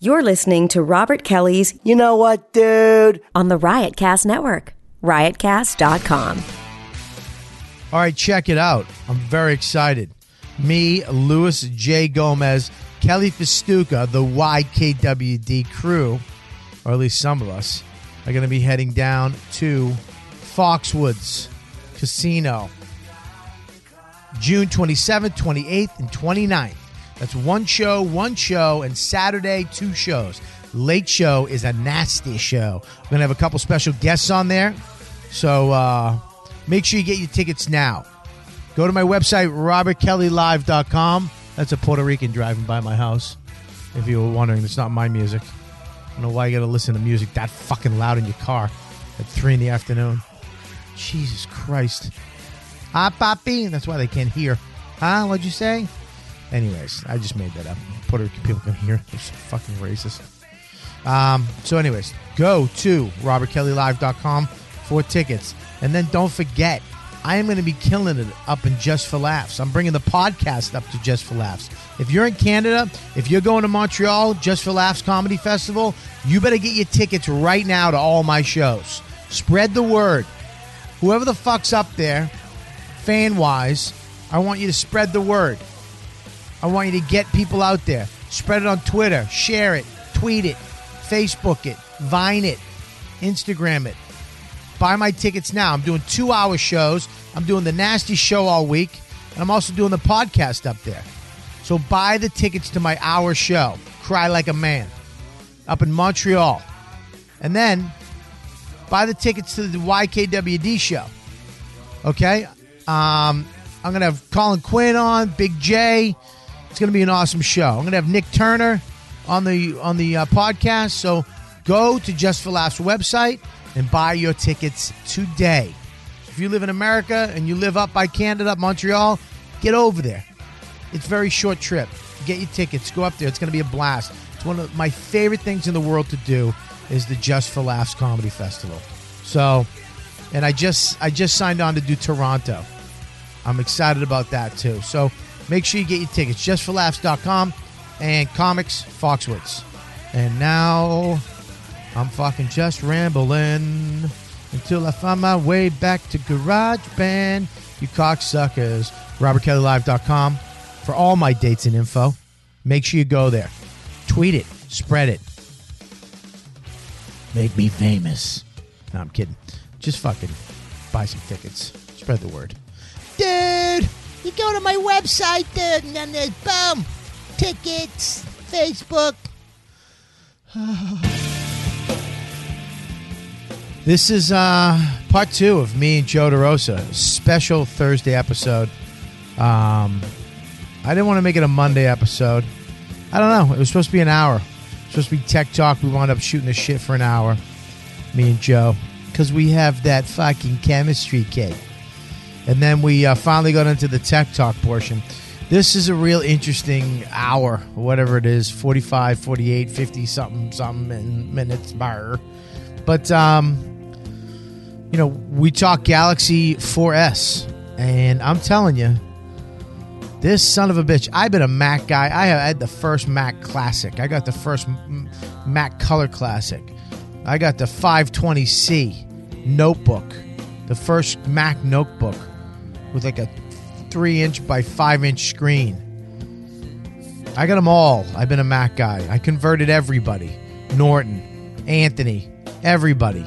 You're listening to Robert Kelly's You know what, dude? on the Riotcast Network, riotcast.com. All right, check it out. I'm very excited. Me, Louis J. Gomez, Kelly Festuca, the YKWD crew, or at least some of us, are going to be heading down to Foxwoods Casino June 27th, 28th, and 29th. That's one show, one show, and Saturday, two shows. Late show is a nasty show. We're going to have a couple special guests on there. So uh, make sure you get your tickets now. Go to my website, robertkellylive.com. That's a Puerto Rican driving by my house. If you were wondering, it's not my music. I don't know why you got to listen to music that fucking loud in your car at 3 in the afternoon. Jesus Christ. Ah, papi. That's why they can't hear. Huh? What'd you say? Anyways, I just made that up. Puerto Rican people can hear. They're so fucking racist. Um, so, anyways, go to robertkellylive.com for tickets. And then don't forget, I am going to be killing it up in Just for Laughs. I'm bringing the podcast up to Just for Laughs. If you're in Canada, if you're going to Montreal, Just for Laughs Comedy Festival, you better get your tickets right now to all my shows. Spread the word. Whoever the fuck's up there, fan wise, I want you to spread the word. I want you to get people out there. Spread it on Twitter, share it, tweet it, Facebook it, Vine it, Instagram it. Buy my tickets now. I'm doing two hour shows. I'm doing the nasty show all week. And I'm also doing the podcast up there. So buy the tickets to my hour show, Cry Like a Man, up in Montreal. And then buy the tickets to the YKWD show. Okay? Um, I'm going to have Colin Quinn on, Big J. It's going to be an awesome show. I'm going to have Nick Turner on the on the uh, podcast. So go to Just for Laughs website and buy your tickets today. If you live in America and you live up by Canada, Montreal, get over there. It's very short trip. Get your tickets. Go up there. It's going to be a blast. It's one of my favorite things in the world to do is the Just for Laughs Comedy Festival. So, and I just I just signed on to do Toronto. I'm excited about that too. So make sure you get your tickets. JustForLaughs.com and Comics Foxwoods. And now I'm fucking just rambling until I find my way back to GarageBand. You cocksuckers. RobertKellyLive.com for all my dates and info. Make sure you go there. Tweet it. Spread it. Make me famous. No, I'm kidding. Just fucking buy some tickets. Spread the word. Dude, you go to my website, dude, and then there's boom, tickets, Facebook. this is uh, part two of me and Joe DeRosa, special Thursday episode. Um, I didn't want to make it a Monday episode. I don't know. It was supposed to be an hour. Supposed to be tech talk. We wound up shooting the shit for an hour, me and Joe, because we have that fucking chemistry kid. And then we uh, finally got into the tech talk portion. This is a real interesting hour, whatever it is 45, 48, 50 something, something minutes. Bar. But, um, you know, we talk Galaxy 4S. And I'm telling you, this son of a bitch. I've been a Mac guy. I had the first Mac Classic. I got the first Mac Color Classic. I got the 520C notebook, the first Mac notebook with like a three inch by five inch screen. I got them all. I've been a Mac guy. I converted everybody Norton, Anthony, everybody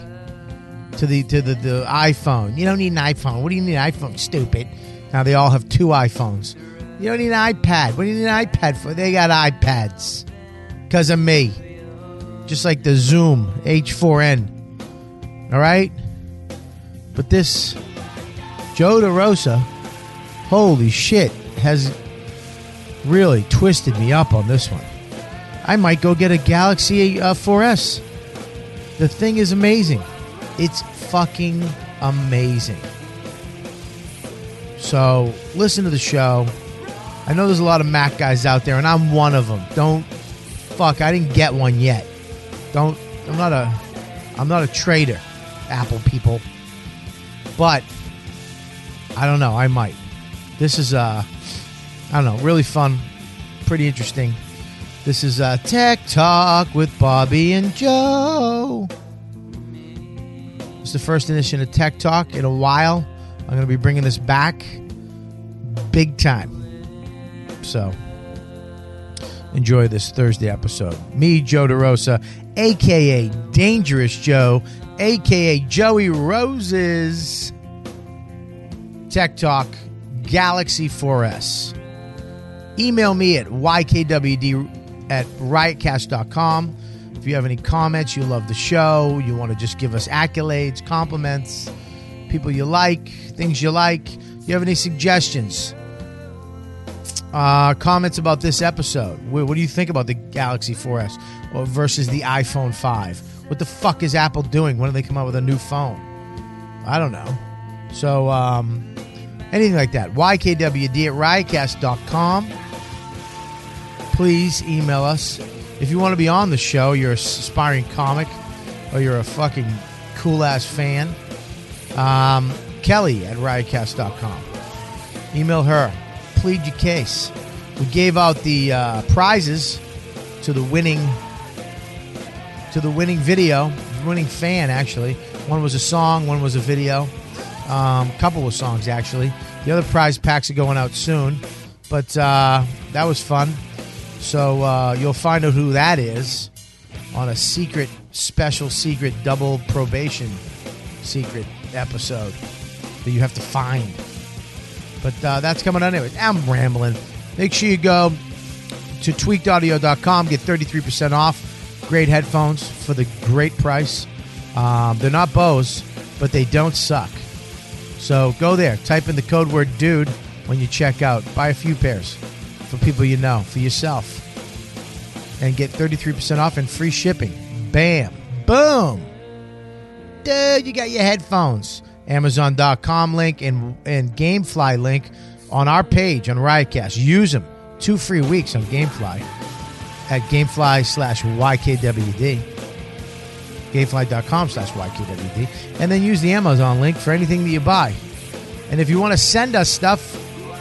to the to the, the iPhone. You don't need an iPhone. What do you need an iPhone? Stupid. Now they all have two iPhones. You don't need an iPad. What do you need an iPad for? They got iPads. Because of me. Just like the Zoom H4n. All right? But this Joe DeRosa, holy shit, has really twisted me up on this one. I might go get a Galaxy uh, 4S. The thing is amazing. It's fucking amazing. So listen to the show. I know there's a lot of Mac guys out there, and I'm one of them. Don't fuck. I didn't get one yet. Don't. I'm not a. I'm not a trader, Apple people. But I don't know. I might. This is uh, I don't know. Really fun. Pretty interesting. This is uh, Tech Talk with Bobby and Joe. It's the first edition of Tech Talk in a while. I'm going to be bringing this back big time. So enjoy this Thursday episode. Me, Joe DeRosa, aka Dangerous Joe, aka Joey Roses. Tech Talk Galaxy 4S. Email me at ykwd at riotcast.com. If you have any comments, you love the show, you want to just give us accolades, compliments, people you like, things you like, you have any suggestions, uh, comments about this episode. What, do you think about the Galaxy 4S or versus the iPhone 5? What the fuck is Apple doing? When do they come out with a new phone? I don't know. So, um, anything like that. YKWD at riotcast.com. Please email us. If you want to be on the show, you're a aspiring comic or you're a fucking cool ass fan, um, Kelly at riotcast.com. Email her. Plead your case. We gave out the uh, prizes to the winning to the winning video, winning fan actually. One was a song, one was a video. Um, couple of songs actually. The other prize packs are going out soon, but uh, that was fun. So uh, you'll find out who that is on a secret, special, secret, double probation secret episode that you have to find. But uh, that's coming on anyway. I'm rambling. Make sure you go to tweakedaudio.com, get 33% off. Great headphones for the great price. Um, they're not Bose, but they don't suck. So go there, type in the code word dude when you check out. Buy a few pairs for people you know, for yourself. And get 33% off and free shipping. Bam. Boom. Dude, you got your headphones. Amazon.com link and, and Gamefly link on our page on Riotcast. Use them. Two free weeks on Gamefly at Gamefly slash YKWD. Gamefly.com slash YKWD. And then use the Amazon link for anything that you buy. And if you want to send us stuff,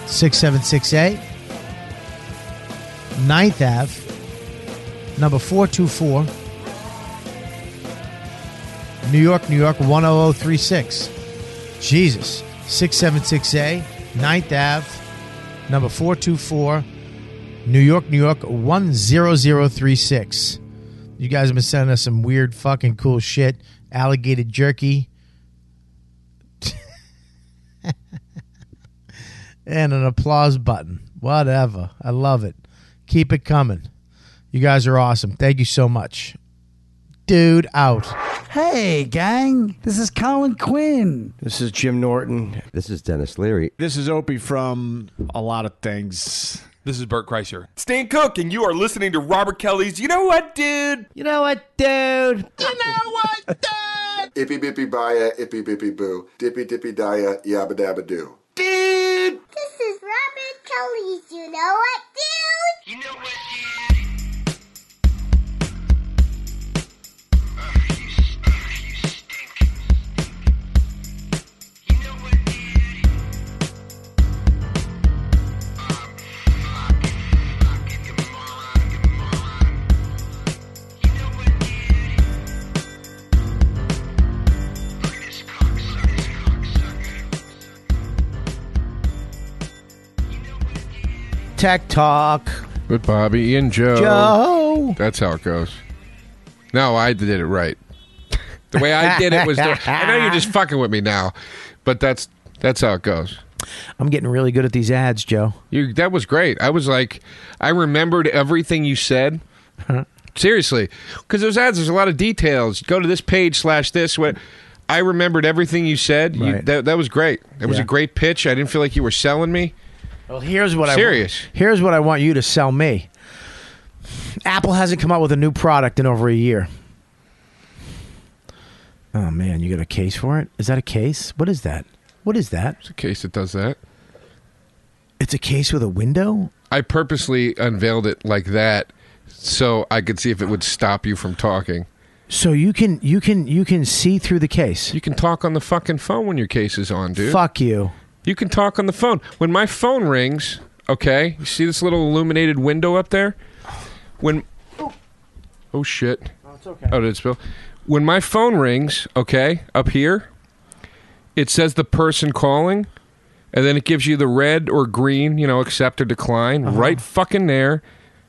6768 9th Ave, number 424, New York, New York 10036. Jesus. 676A, 9th Ave, number 424, New York, New York 10036. You guys have been sending us some weird fucking cool shit. Alligator jerky. and an applause button. Whatever. I love it. Keep it coming. You guys are awesome. Thank you so much. Dude out. Hey, gang, this is Colin Quinn. This is Jim Norton. This is Denis Leary. This is Opie from a lot of things. This is Bert Kreischer. Stan Cook, and you are listening to Robert Kelly's You Know What, Dude? You Know What, Dude? You know what, dude? Ippy bippy baya, ippy bippy boo. Dippy dippy dia, yabba dabba doo. Dude! This is Robert Kelly's You Know What, Dude? You know what, dude? Tech Talk. With Bobby and Joe. Joe. That's how it goes. No, I did it right. the way I did it was. The, I know you're just fucking with me now, but that's that's how it goes. I'm getting really good at these ads, Joe. You that was great. I was like, I remembered everything you said. Seriously, because those ads, there's a lot of details. Go to this page slash this. What I remembered everything you said. You, that that was great. That was Yeah. a great pitch. I didn't feel like you were selling me. Well, here's what Serious. I here's what I want you to sell me. Apple hasn't come out with a new product in over a year. Oh man, you got a case for it? Is that a case? What is that? What is that? It's a case that does that. It's a case with a window? I purposely unveiled it like that so I could see if it would stop you from talking. So you can you can you can see through the case. You can talk on the fucking phone when your case is on, dude. Fuck you. You can talk on the phone. When my phone rings, okay, you see this little illuminated window up there? when oh shit oh, it's okay. oh did it spill when my phone rings okay up here it says the person calling and then it gives you the red or green you know accept or decline uh-huh. right fucking there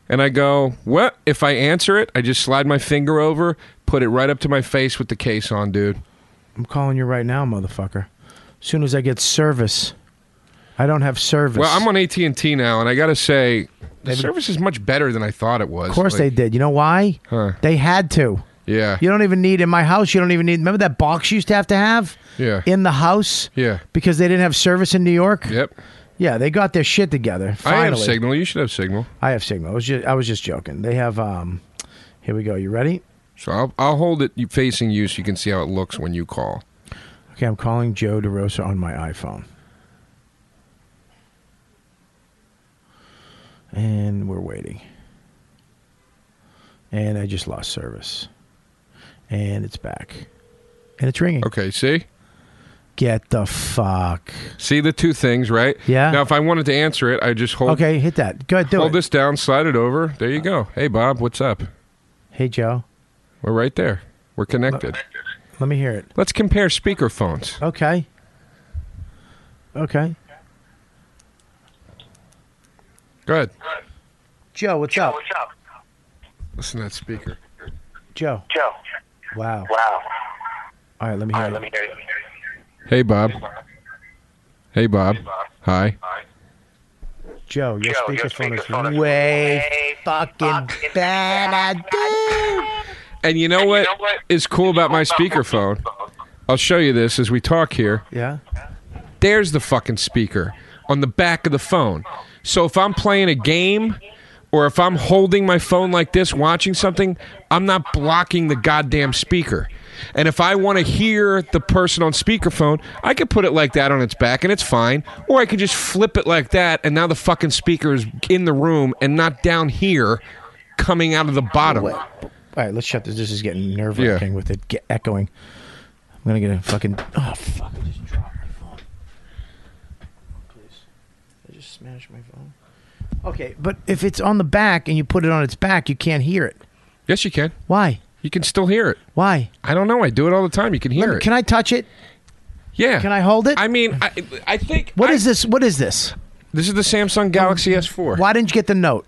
and i go what if i answer it i just slide my finger over put it right up to my face with the case on dude I'm calling you right now, motherfucker. As soon as I get service, I don't have service. well i'm on at&t now and i gotta say the They've- service is much better than i thought it was Of course they did. You know why? Huh. They had to. yeah You don't even need in my house. You don't even need. Remember that box you used to have to have yeah in the house yeah because they didn't have service in New York. yep Yeah, they got their shit together. Finally. i have signal you should have signal I have signal. I was just, I was just joking. They have. um Here we go. You ready? So I'll, I'll hold it facing you so you can see how it looks when you call. Okay, I'm calling Joe DeRosa on my iPhone. And we're waiting. And I just lost service. And it's back. And it's ringing. Okay, see? Get the fuck. See the two things, right? Yeah. Now, if I wanted to answer it, I just hold Okay, hit that. Go ahead, do hold it. this down, slide it over. There you go. Hey, Bob, what's up? Hey, Joe. We're right there. We're connected. Let me hear it. Let's compare speakerphones. Okay. Okay. Good. Joe, what's up? What's up? Listen to that speaker. Joe. Joe. Wow. Wow. All right, let me hear All right, it. let me hear you. Hey, Bob. Hey, Bob. Hi. Joe, your Joe, your speakerphone speakerphone is is way way fucking better, dude. And you know what is cool about my speakerphone? I'll show you this as we talk here. Yeah. there's the fucking speaker on the back of the phone. So if I'm playing a game or if I'm holding my phone like this watching something, I'm not blocking the goddamn speaker. And if I want to hear the person on speakerphone, I could put it like that on its back and it's fine. Or I could just flip it like that and now the fucking speaker is in the room and not down here coming out of the bottom. All right, let's shut this. This is getting nerve wracking with it ge- echoing. I'm gonna get a fucking. Oh fuck! I just dropped my phone. Please, I just smashed my phone. Okay, but if it's on the back and you put it on its back, you can't hear it. Yes, you can. Why? You can still hear it. Why? I don't know. I do it all the time. You can hear me- it. Can I touch it? yeah. Can I hold it? I mean, I, I think. What I- is this? What is this? This is the Samsung Galaxy S4. Why didn't you get the note?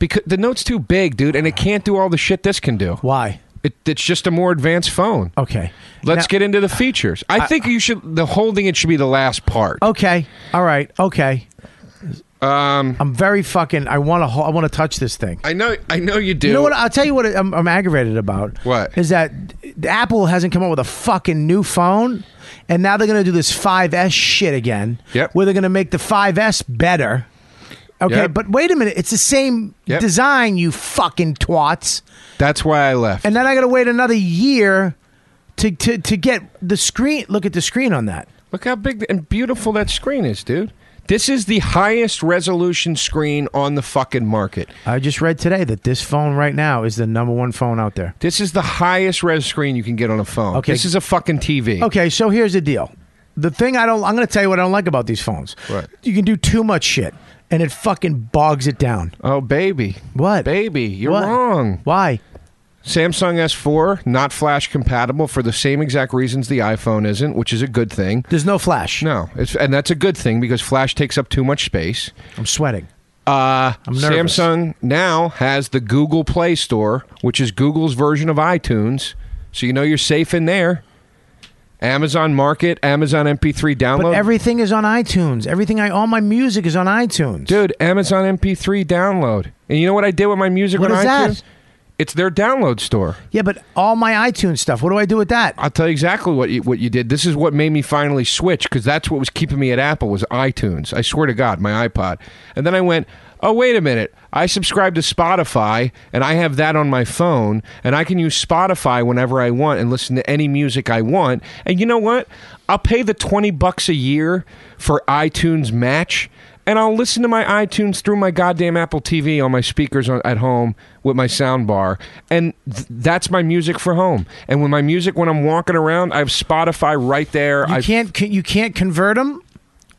Because the Note's too big, dude, and it can't do all the shit this can do. Why? It, it's just a more advanced phone. Okay. Let's Now- get into the features. I, think you should. The holding it should be the last part. Okay. All right. Okay. Um, I'm very fucking. I want to. I want to touch this thing. I know. I know you do. You know what? I'll tell you what I'm, I'm aggravated about. What? is that? Apple hasn't come up with a fucking new phone, and now they're going to do this 5S shit again. Yep. Where they're going to make the 5S better. Okay, Yep. but wait a minute. It's the same Yep. design, you fucking twats. That's why I left. And then I got to wait another year to, to to get the screen. Look at the screen on that. Look how big and beautiful that screen is, dude. This is the highest resolution screen on the fucking market. I just read today that this phone right now is the number one phone out there. This is the highest res screen you can get on a phone. Okay. This is a fucking TV. Okay, so here's the deal. The thing I don't, I'm going to tell you what I don't like about these phones. What? You can do too much shit, and it fucking bogs it down. Oh, baby. What? Baby, you're What? wrong. Why? Samsung S4 not flash compatible for the same exact reasons the iPhone isn't, which is a good thing. There's no flash. No, it's, and that's a good thing because flash takes up too much space. I'm sweating. Uh, I'm nervous. Samsung now has the Google Play Store, which is Google's version of iTunes, so you know you're safe in there. Amazon Market, Amazon MP3 download. But everything is on iTunes. Everything I, all my music is on iTunes. Dude, Amazon MP3 download. And you know what I did with my music What on is iTunes? that? It's their download store. Yeah, but all my iTunes stuff. What do I do with that? I'll tell you exactly what you, what you did. This is what made me finally switch because that's what was keeping me at Apple was iTunes. I swear to God, my iPod. And then I went, oh wait a minute. I subscribe to Spotify and I have that on my phone and I can use Spotify whenever I want and listen to any music I want. And you know what? I'll pay the twenty bucks a year for iTunes Match. And I'll listen to my iTunes through my goddamn Apple TV on my speakers on, at home with my sound bar. And th- that's my music for home. And when my music, when I'm walking around, I have Spotify right there. You I can't. You can't convert them.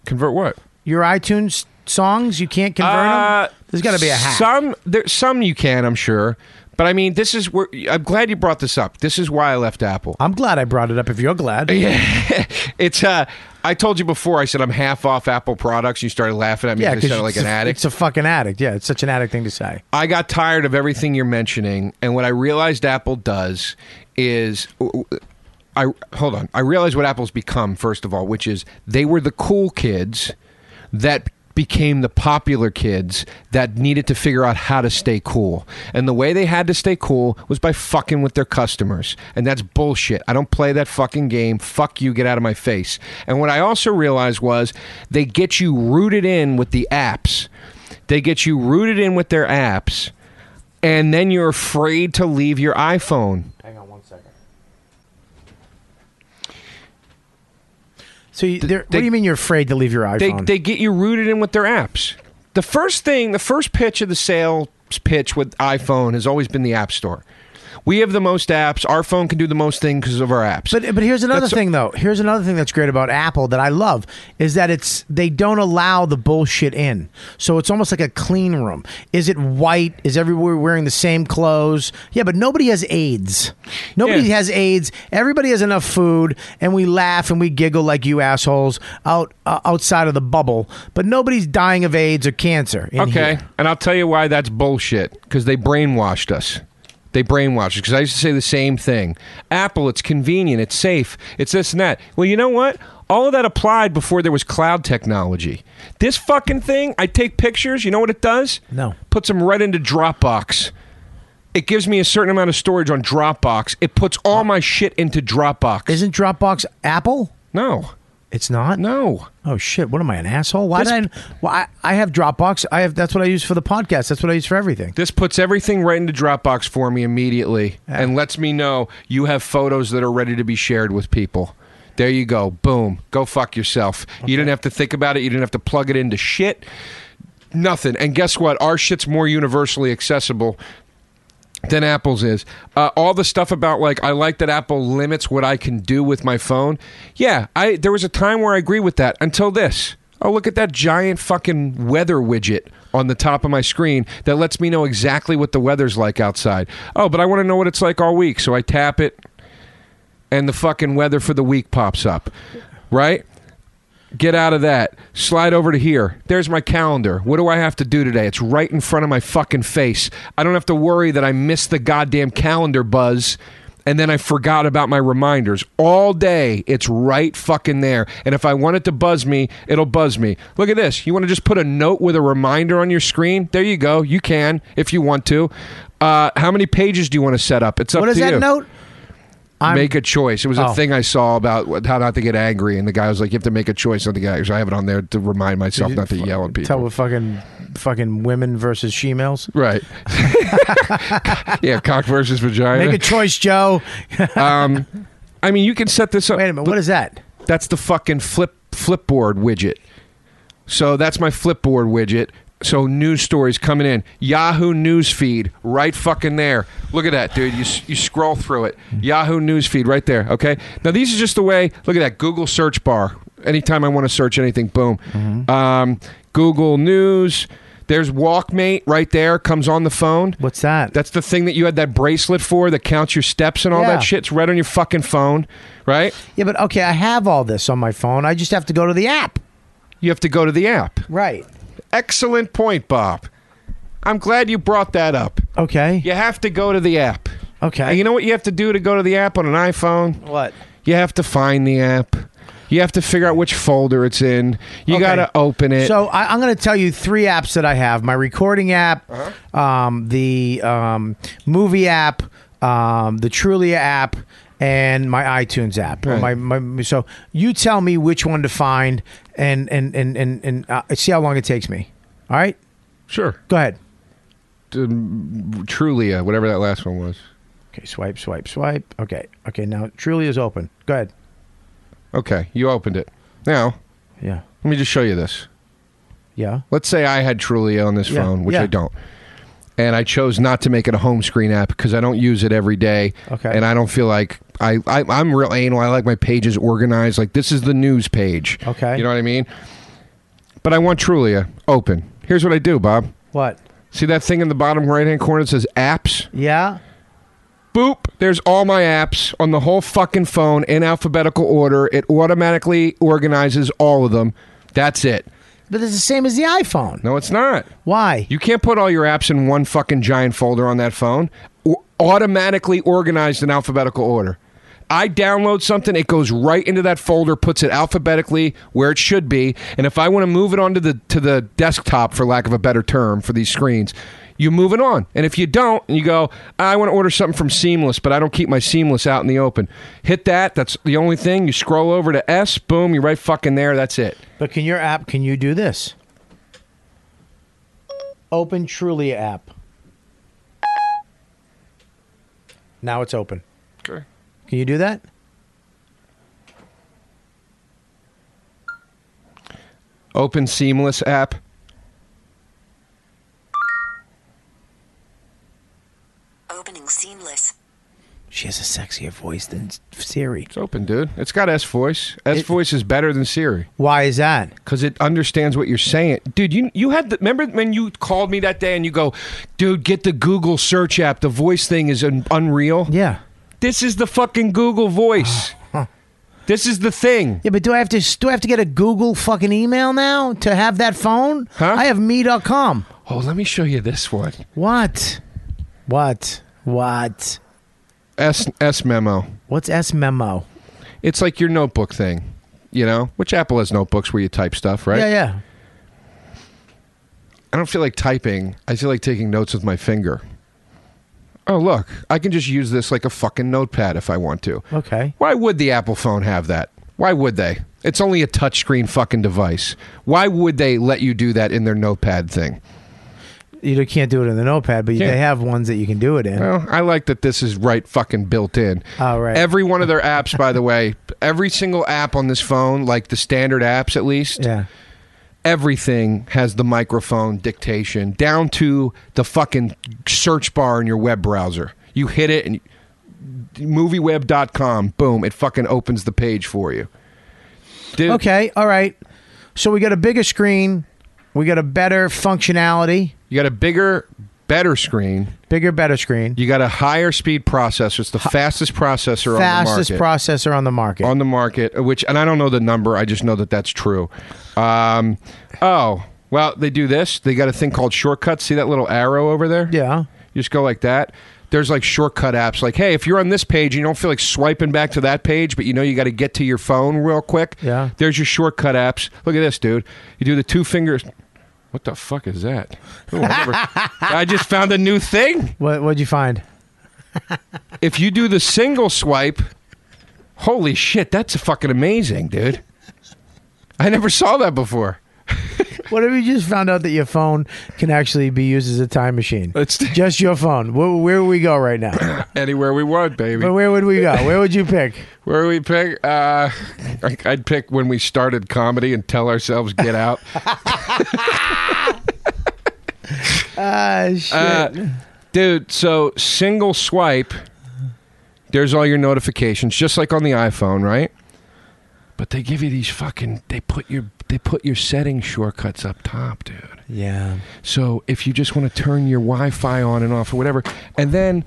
convert what? Your iTunes songs? You can't convert Uh, them. There's got to be a hack. Some there, some you can, I'm sure. But I mean, this is where I'm glad you brought this up. This is why I left Apple. I'm glad I brought it up. If you're glad, Yeah, it's. Uh, I told you before. I said I'm half off Apple products. You started laughing at me. yeah, because I because sounded like an addict. It's a fucking addict. Yeah, it's such an addict thing to say. I got tired of everything you're mentioning, and what I realized Apple does is. I hold on. I realized what Apple's become first of all, which is they were the cool kids that became the popular kids that needed to figure out how to stay cool. And the way they had to stay cool was by fucking with their customers. And that's bullshit. I don't play that fucking game. Fuck you, get out of my face. And what I also realized was they get you rooted in with the apps. They get you rooted in with their apps. And then you're afraid to leave your iPhone. Hang on one second. So, you, they're- what do you mean you're afraid to leave your they, iPhone? they get you rooted in with their apps. The first thing, the first pitch of the sales pitch with iPhone has always been the App Store. We have the most apps. Our phone can do the most things because of our apps. But but here's another That's- thing though. Here's another thing that's great about Apple that I love is that it's they don't allow the bullshit in. So it's almost like a clean room. Is it white? Is everybody wearing the same clothes? Yeah, but nobody has AIDS. Nobody Yeah. has AIDS. Everybody has enough food, and we laugh and we giggle like you assholes out uh, outside of the bubble. But nobody's dying of AIDS or cancer. in okay, here. and I'll tell you why that's bullshit. Because they brainwashed us. They brainwash us. Because I used to say the same thing. Apple, it's convenient, it's safe, it's this and that. Well, you know what? All of that applied before there was cloud technology. This fucking thing, I take pictures. You know what it does? No. Puts them right into Dropbox. It gives me a certain amount of storage on Dropbox. It puts all my shit into Dropbox. Isn't Dropbox Apple? no, It's not. no. Oh shit! What am I an asshole? Why This- did I? Well, I, I have Dropbox. I have. That's what I use for the podcast. That's what I use for everything. This puts everything right into Dropbox for me immediately and lets me know you have photos that are ready to be shared with people. There you go. Boom. Go fuck yourself. You didn't have to think about it. You didn't have to plug it into shit. Nothing. And guess what? Our shit's more universally accessible than Apple's is. Uh, all the stuff about like I like that Apple limits what I can do with my phone. Yeah, I there was a time where I agree with that until this. Oh, look at that giant fucking weather widget on the top of my screen that lets me know exactly what the weather's like outside. Oh, but I want to know what it's like all week, so I tap it and the fucking weather for the week pops up. Right? Get out of that. Slide over to here. There's my calendar. What do I have to do today? It's right in front of my fucking face. I don't have to worry that I missed the goddamn calendar buzz and then I forgot about my reminders. All day, it's right fucking there. And if I want it to buzz me, it'll buzz me. Look at this. You want to just put a note with a reminder on your screen? There you go. You can if you want to. Uh, how many pages do you want to set up? It's up What is to that you. note? I'm- Make a choice. It was a Oh. thing I saw about how not to get angry, and the guy was like, "You have to make a choice not to get angry." So I have it on there to remind myself not to yell at people. Tell with fucking fucking women versus she-males. Right. yeah, cock versus vagina. Make a choice, Joe. um, I mean, you can set this up. Wait a minute. What is that? That's the fucking flip flipboard widget. So that's my flipboard widget. So news stories coming in. Yahoo News feed right fucking there. Look at that, dude. You you scroll through it. Yahoo News feed right there. Okay. Now these are just the way. Look at that Google search bar. Anytime I want to search anything, boom. Um, Google News. There's Walkmate right there. Comes on the phone. What's that? That's the thing that you had that bracelet for that counts your steps and all Yeah. that shit. It's right on your fucking phone, right? yeah, but okay, I have all this on my phone. I just have to go to the app. You have to go to the app. Right. Excellent point, Bob. I'm glad you brought that up. Okay. You have to go to the app. Okay. And you know what you have to do to go to the app on an iPhone? what? You have to find the app. You have to figure out which folder it's in. You Okay. got to open it. So I, I'm going to tell you three apps that I have: my recording app, Uh-huh. um, the um, movie app, um, the Trulia app, and my iTunes app. Right. My, my, so you tell me which one to find, and and and and, and uh, see how long it takes me. All right, sure. go ahead. Um, Trulia, whatever that last one was. Okay, swipe, swipe, swipe. Okay, okay. Now Trulia is open. Go ahead. Okay, you opened it. Now, Yeah, let me just show you this. yeah. Let's say I had Trulia on this Yeah, phone, which yeah. I don't. And I chose not to make it a home screen app because I don't use it every day. Okay. And I don't feel like I, I I'm real anal. I like my pages organized. Like this is the news page. Okay. You know what I mean? but I want Trulia open. Here's what I do, Bob. What? See that thing in the bottom right hand corner that says apps? Yeah. Boop. There's all my apps on the whole fucking phone in alphabetical order. It automatically organizes all of them. That's it. But it's the same as the iPhone. No, it's not. Why? You can't put all your apps in one fucking giant folder on that phone. O- automatically organized in alphabetical order. I download something, it goes right into that folder, puts it alphabetically where it should be, and if I want to move it onto the to the desktop, for lack of a better term, for these screens, you move it on. And if you don't, and you go, I want to order something from Seamless, but I don't keep my Seamless out in the open. Hit that. That's the only thing. You scroll over to S. Boom. You're right fucking there. That's it. But can your app? Can you do this? Open Trulia app. Now it's open. Okay. Can you do that? Open Seamless app. Opening seamless. She has a sexier voice than Siri. It's open, dude. It's got S voice. S voice is better than Siri. Why is that? Because it understands what you're saying, dude. You you had the remember when you called me that day and you go, dude, get the Google search app. The voice thing is un- unreal. Yeah. This is the fucking Google voice. This is the thing. Yeah, but do I have to do I have to get a Google fucking email now to have that phone? Huh? I have me.com. Oh, let me show you this one. What? What? What? S S memo. What's S memo? It's like your notebook thing, you know. Which Apple has notebooks where you type stuff, right? Yeah, yeah. I don't feel like typing. I feel like taking notes with my finger. Oh, look, I can just use this like a fucking notepad if I want to. Okay. Why would the Apple phone have that? Why would they? It's only a touchscreen fucking device. Why would they let you do that in their notepad thing? You can't do it in the notepad, but Can't. they have ones that you can do it in. Well, I like that this is right fucking built in. Oh, right. Every one of their apps, by the way, every single app on this phone, like the standard apps at least, yeah. everything has the microphone dictation down to the fucking search bar in your web browser. You hit it and movieweb.com, boom, it fucking opens the page for you. Dude, Okay, all right. So we got a bigger screen. We got a better functionality. You got a bigger, better screen. Bigger, better screen. You got a higher speed processor. It's the fastest processor Fastest on the market. processor on the market. on the market, which, and I don't know the number. I just know that that's true. Um, oh, well, they do this. They got a thing called shortcuts. See that little arrow over there? yeah. You just go like that. There's like shortcut apps. Like, hey, if you're on this page and you don't feel like swiping back to that page, but you know you got to get to your phone real quick. Yeah. There's your shortcut apps. Look at this, dude. You do the two fingers. What the fuck is that? Ooh, I, never- I just found a new thing. What what'd you find? If you do the single swipe, holy shit, that's fucking amazing, dude. I never saw that before. What if you just found out that your phone can actually be used as a time machine? It's Just your phone. Where, where would we go right now? anywhere we want, baby. But where would we go? Where would you pick? Where would we pick? Uh, I- I'd pick when we started comedy and tell ourselves "Get Out." Ah, shit. Uh, dude, so single swipe, there's all your notifications, just like on the iPhone, right? But they give you these fucking they put your they put your setting shortcuts up top, dude. yeah. So if you just want to turn your Wi-Fi on and off or whatever, and then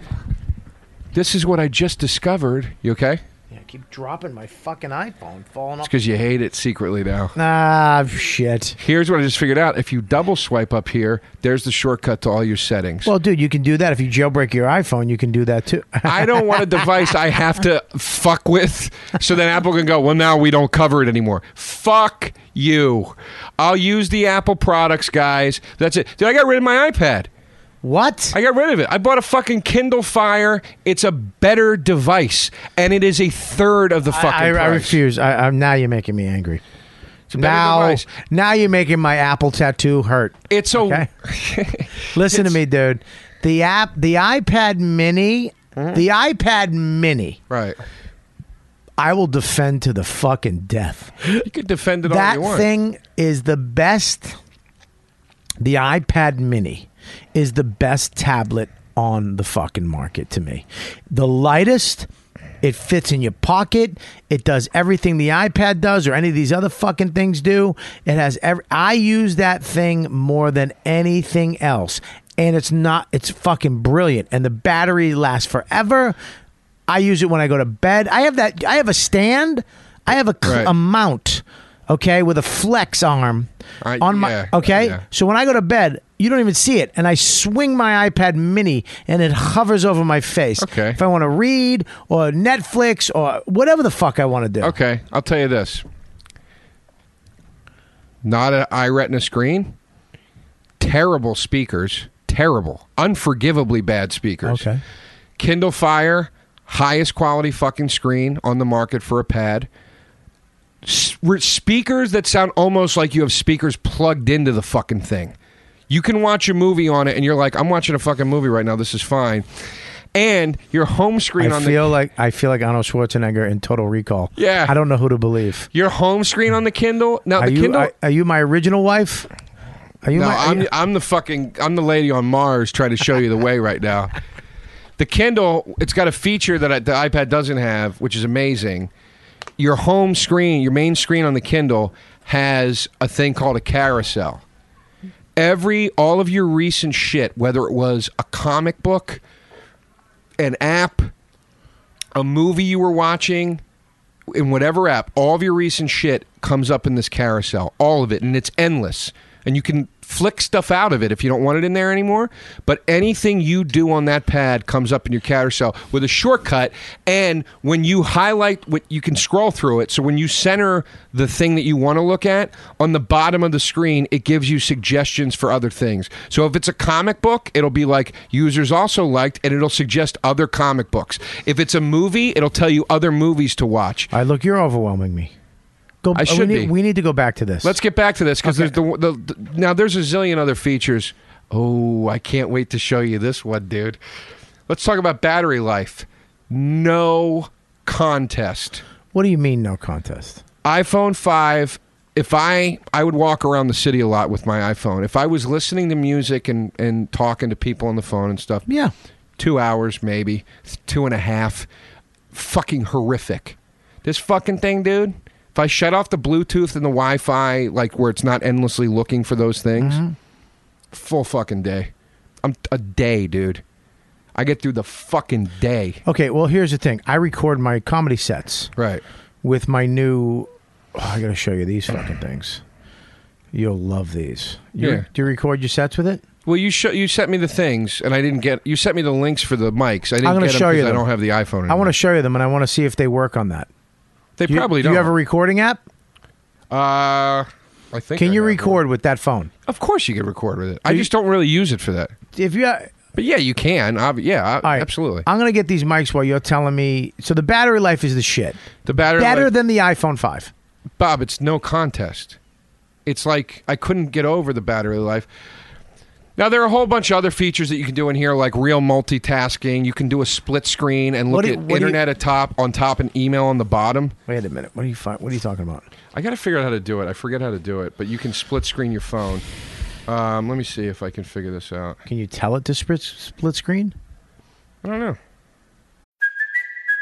this is what I just discovered. You okay? Yeah, keep dropping my fucking iPhone, falling It's off. because you hate it secretly now. Ah, shit. Here's what I just figured out. If you double swipe up here, there's the shortcut to all your settings. Well, dude, you can do that if you jailbreak your iPhone. You can do that too. I don't want a device I have to fuck with so then Apple can go, well, now we don't cover it anymore. Fuck you. I'll use the Apple products, guys. That's it. Dude, I got rid of my iPad. What? I got rid of it. I bought a fucking Kindle Fire. It's a better device, and it is a third of the fucking I, I price. refuse. I, I'm now you're making me angry. It's a better Now, device. now you're making my Apple tattoo hurt. It's a Okay. Listen to me, dude. The app, the iPad Mini, Mm-hmm. the iPad Mini. right. I will defend to the fucking death. You can defend it all that you want. thing is the best. The iPad Mini is the best tablet on the fucking market to me. The lightest. It fits in your pocket. It does everything the iPad does or any of these other fucking things do. It has every. I use that thing more than anything else, and it's not. It's fucking brilliant, and the battery lasts forever. I use it when I go to bed. I have that. I have a stand. I have a, Right. a mount. Okay, with a flex arm Uh, on my. yeah, okay, yeah. so when I go to bed, you don't even see it, and I swing my iPad Mini, and it hovers over my face. Okay. If I want to read or Netflix or whatever the fuck I want to do. Okay, I'll tell you this. Not an iRetina screen. Terrible speakers. Terrible. Unforgivably bad speakers. Okay. Kindle Fire, highest quality fucking screen on the market for a pad. Speakers that sound almost like you have speakers plugged into the fucking thing. You can watch a movie on it and you're like, I'm watching a fucking movie right now. This is fine. And your home screen I on feel the like I feel like Arnold Schwarzenegger in Total Recall. Yeah. I don't know who to believe. your home screen on the Kindle. Now Are the you Kindle are, are you my original wife? Are you No, my? I'm I'm the fucking I'm the lady on Mars trying to show you the way right now. The Kindle, it's got a feature that I, the iPad doesn't have, which is amazing. Your home screen, your main screen on the Kindle has a thing called a carousel. Every all of your recent shit, whether it was a comic book, an app, a movie you were watching, in whatever app, all of your recent shit comes up in this carousel, all of it, and it's endless. And you can flick stuff out of it if you don't want it in there anymore. But anything you do on that pad comes up in your carousel with a shortcut. And when you highlight what you can scroll through it. So when you center the thing that you want to look at on the bottom of the screen, it gives you suggestions for other things. So if it's a comic book, it'll be like users also liked, and it'll suggest other comic books. If it's a movie, it'll tell you other movies to watch. Right, look, you're overwhelming me. Go. I uh, should we need, be. We need to go back to this. Let's get back to this because Okay. there's the, the, the now there's a zillion other features. Oh, I can't wait to show you this one, dude. Let's talk about battery life. No contest. What do you mean, no contest? iPhone 5 if I I would walk around the city a lot with my iPhone. If I was listening to music and and talking to people on the phone and stuff, Yeah. two hours maybe, two and a half. Fucking horrific. This fucking thing, dude. If I shut off the Bluetooth and the Wi-Fi, like where it's not endlessly looking for those things, mm-hmm. full fucking day. I'm a day, dude. I get through the fucking day. Okay. Well, here's the thing. I record my comedy sets Right. with my new. Oh, I got to show you these fucking things. You'll love these. You, Yeah. Do you record your sets with it? Well, you sh- you sent me the things, and I didn't get. You sent me the links for the mics. I didn't I'm gonna get them show you 'cause I don't have the iPhone. Anymore. I want to show you them, and I want to see if they work on that. They Do you, probably do don't. you have a recording app? uh, I think. Can I you have record one. with that phone? Of course, you can record with it. I you- just don't really use it for that. If you, all But yeah, you can. Ob- yeah, right, absolutely. I'm gonna get these mics while you're telling me. So the battery life is the shit. the battery Better life- than the iPhone five. Bob. It's no contest. It's like I couldn't get over the battery life. Now there are a whole bunch of other features that you can do in here, like real multitasking. You can do a split screen and look What do you- at what do you- internet at top on top and email on the bottom. Wait a minute. What are you? Fi- what are you talking about? I got to figure out how to do it. I forget how to do it, but you can split screen your phone. Um, let me see if I can figure this out. Can you tell it to split split screen? I don't know.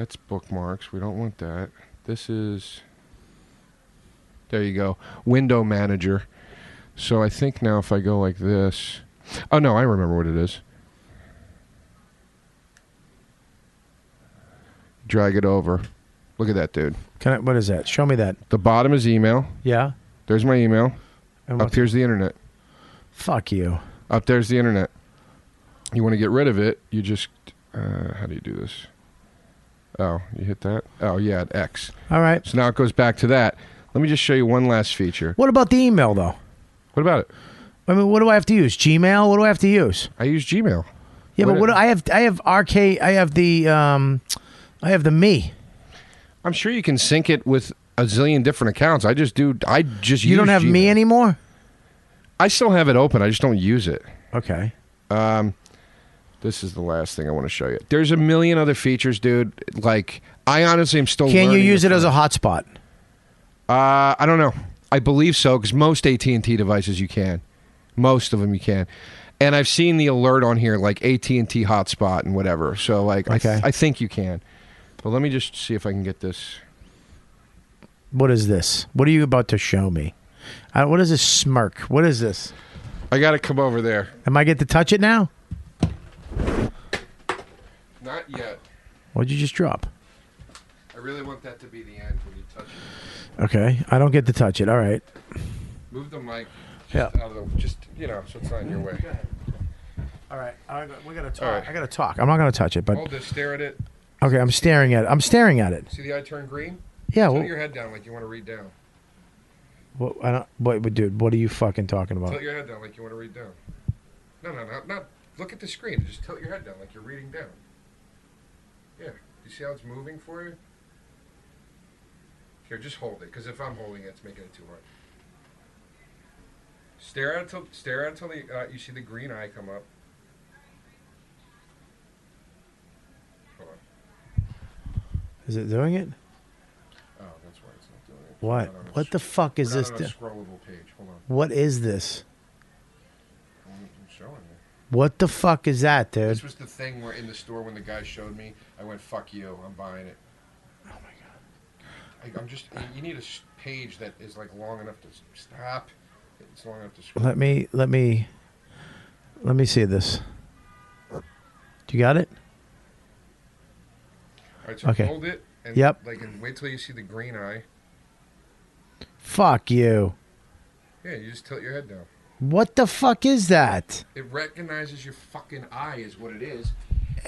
That's bookmarks. We don't want that. This is. There you go. Window manager. So I think now if I go like this. Oh, no, I remember what it is. Drag it over. Look at that, dude. Can I, what is that? Show me that. The bottom is email. Yeah. There's my email. And Up here's the internet. Fuck you. Up there's the internet. You want to get rid of it, you just. Uh, how do you do this? Oh, you hit that? Oh, yeah, at X. All right. So now it goes back to that. Let me just show you one last feature. What about the email though? What about it? I mean, what do I have to use? Gmail. What do I have to use? I use Gmail. Yeah, What but what do I have? I have RK. I have the um, I have the me. I'm sure you can sync it with a zillion different accounts. I just do. I just You don't have Gmail. me anymore. I still have it open. I just don't use it. Okay. Um, this is the last thing I want to show you. There's a million other features, dude. Like I honestly am still. Can you use it as a hotspot? Uh, I don't know. I believe so because most AT and T devices you can. Most of them you can. And I've seen the alert on here like AT and T hotspot and whatever. So like, I, th- Okay. I think you can. But let me just see if I can get this. What is this? What are you about to show me? Uh, what is this smirk? What is this? I got to come over there. Am I get to touch it now? Not yet. What'd you just drop? I really want that to be the end when you touch it. Okay, I don't get to touch it. All right. Move the mic. Yeah. Out of the, just you know, so it's not in your way. All right, we gotta talk. All right. I gotta talk. I'm not gonna touch it, but Hold this. Stare at it. okay, I'm staring at it. I'm staring at it. See the eye turn green? Yeah, Tilt well- your head down like you want to read down. What, I don't. What, but dude, what are you fucking talking about? Tilt your head down like you want to read down. No, no, no, not. Look at the screen. Just tilt your head down like you're reading down. Yeah. You see how it's moving for you? Here, just hold it, because if I'm holding it, it's making it too hard. Stare till stare till the, uh, you see the green eye come up. Hold on. Is it doing it? Oh, that's why it's not doing it. What? What the fuck is this? a scrollable page. Hold on. What is this? I'm I'm showing you. What the fuck is that, dude? This was the thing where in the store when the guy showed me, I went, "Fuck you, I'm buying it." Oh my god! I, I'm just. You need a page that is like long enough to stop. It's long enough to scroll. Let me. Let me. Let me see this. Do you got it? All right, so Okay. hold it. And Yep. Like, and wait till you see the green eye. Fuck you. Yeah, you just tilt your head down. What the fuck is that? It recognizes your fucking eye, is what it is.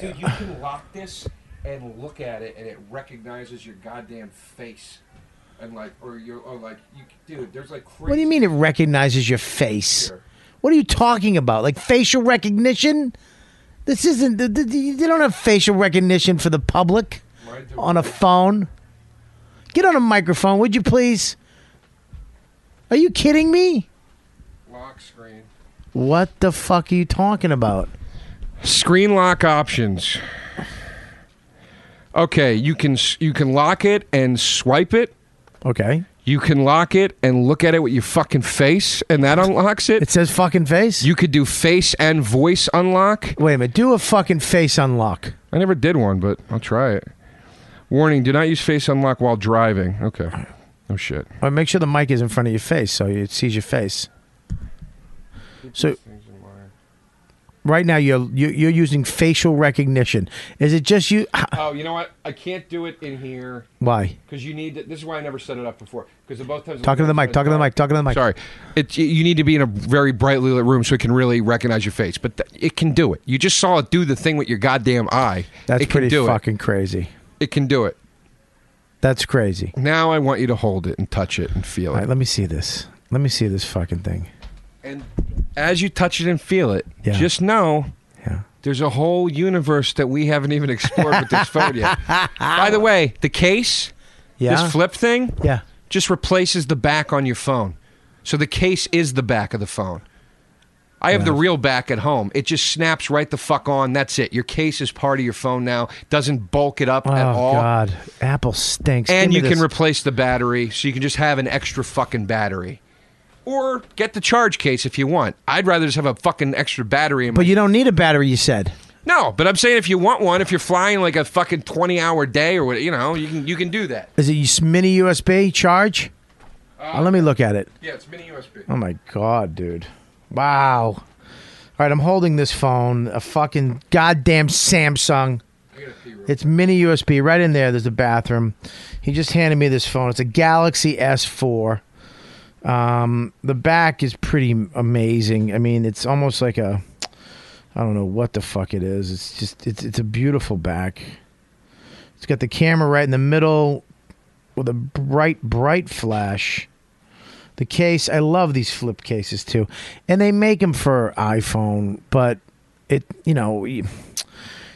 Dude, you can lock this and look at it, and it recognizes your goddamn face. And like, or your, or like, you, dude, there's like crazy. What do you mean it recognizes your face? What are you talking about? Like facial recognition? This isn't. th- th- They don't have facial recognition for the public on a phone. Get on a microphone, would you please? Are you kidding me? Lock screen. What the fuck are you talking about? Screen lock options. Okay, you can you can lock it and swipe it. Okay. You can lock it and look at it with your fucking face, and that unlocks it. It says fucking face. You could do face and voice unlock. Wait a minute. Do a fucking face unlock. I never did one, but I'll try it. Warning: Do not use face unlock while driving. Okay. Oh shit. All right, make sure the mic is in front of your face so it sees your face. So right now you're you- you're using facial recognition. Is it just you? Oh, you know what? I can't do it in here Why? because you need. To, this is why I never set it up before. Because of both times. Talking to the mic. Talking to the mic. Talking to the mic. Sorry, it, you need to be in a very brightly lit room so it can really recognize your face. But th- it can do it. You just saw it do the thing with your goddamn eye. That's it can pretty do fucking crazy. It. it can do it. That's crazy. Now I want you to hold it and touch it and feel All it. right, let me see this. Let me see this fucking thing. And as you touch it and feel it, Yeah. just know there's a whole universe that we haven't even explored with this phone yet. By the way, the case, Yeah. this flip thing, Yeah. just replaces the back on your phone. So the case is the back of the phone. I have the real back at home. It just snaps right the fuck on. That's it. Your case is part of your phone now. Doesn't bulk it up Oh at all. Oh god, Apple stinks. And Give you can replace the battery, so you can just have an extra fucking battery. Or get the charge case if you want. I'd rather just have a fucking extra battery. In my But you don't need a battery. You said. no, but I'm saying if you want one, if you're flying like a fucking 20 hour day or what, you know, you can you can do that. Is it mini USB charge? Uh, let me look at it. Yeah, it's mini USB. Oh my god, dude! Wow. All right, I'm holding this phone, a fucking goddamn Samsung. It's mini USB right in there. There's a bathroom. He just handed me this phone. It's a Galaxy S4. Um, the back is pretty amazing. I mean, it's almost like a I don't know what the fuck it is. It's just it's it's a beautiful back. It's got the camera right in the middle with a bright bright flash. The case, I love these flip cases too, and they make them for iPhone, but it, you know,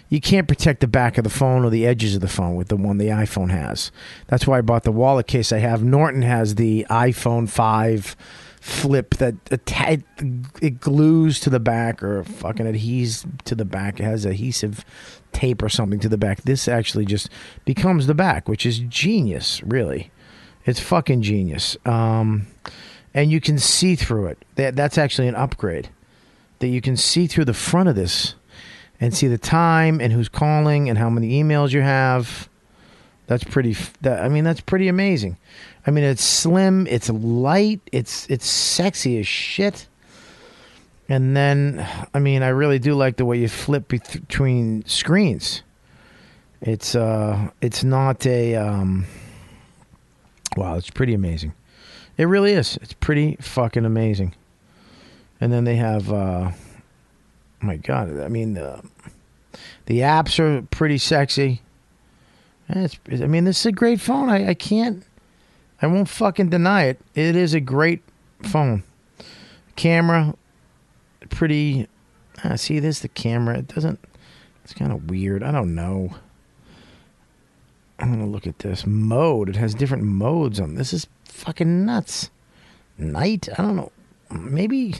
you, can't protect the back of the phone or the edges of the phone with the one the iPhone has. That's why I bought the wallet case I have. Norton has the iPhone 5 flip that it glues to the back or fucking adheres to the back. It has adhesive tape or something to the back. This actually just becomes the back, which is genius, really. It's fucking genius. Um, and you can see through it. That, that's actually an upgrade. That you can see through the front of this and see the time and who's calling and how many emails you have. That's pretty. That, I mean, that's pretty amazing. I mean, it's slim, it's light, it's it's sexy as shit. And then, I mean, I really do like the way you flip between screens. It's uh, it's not a um. Wow, it's pretty amazing. It really is. It's pretty fucking amazing. And then they have, uh, my God, I mean, the the apps are pretty sexy. It's, I mean, this is a great phone. I, I can't, I won't fucking deny it. It is a great phone. Camera, pretty. Ah, see, this the camera. It doesn't. It's kind of weird. I don't know. I'm gonna look at this mode. It has different modes on. This is fucking nuts. Night. I don't know. Maybe.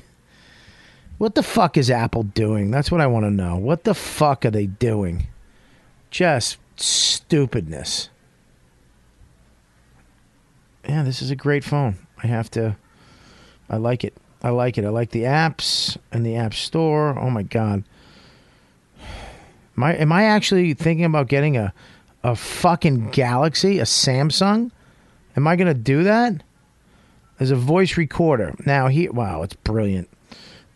What the fuck is Apple doing? That's what I want to know. What the fuck are they doing? Just stupidness. Yeah, this is a great phone. I have to. I like it. I like it. I like the apps and the App Store. Oh my god. Am I, am I actually thinking about getting a a fucking Galaxy, a Samsung? Am I gonna do that? There's a voice recorder. Now he wow, it's brilliant.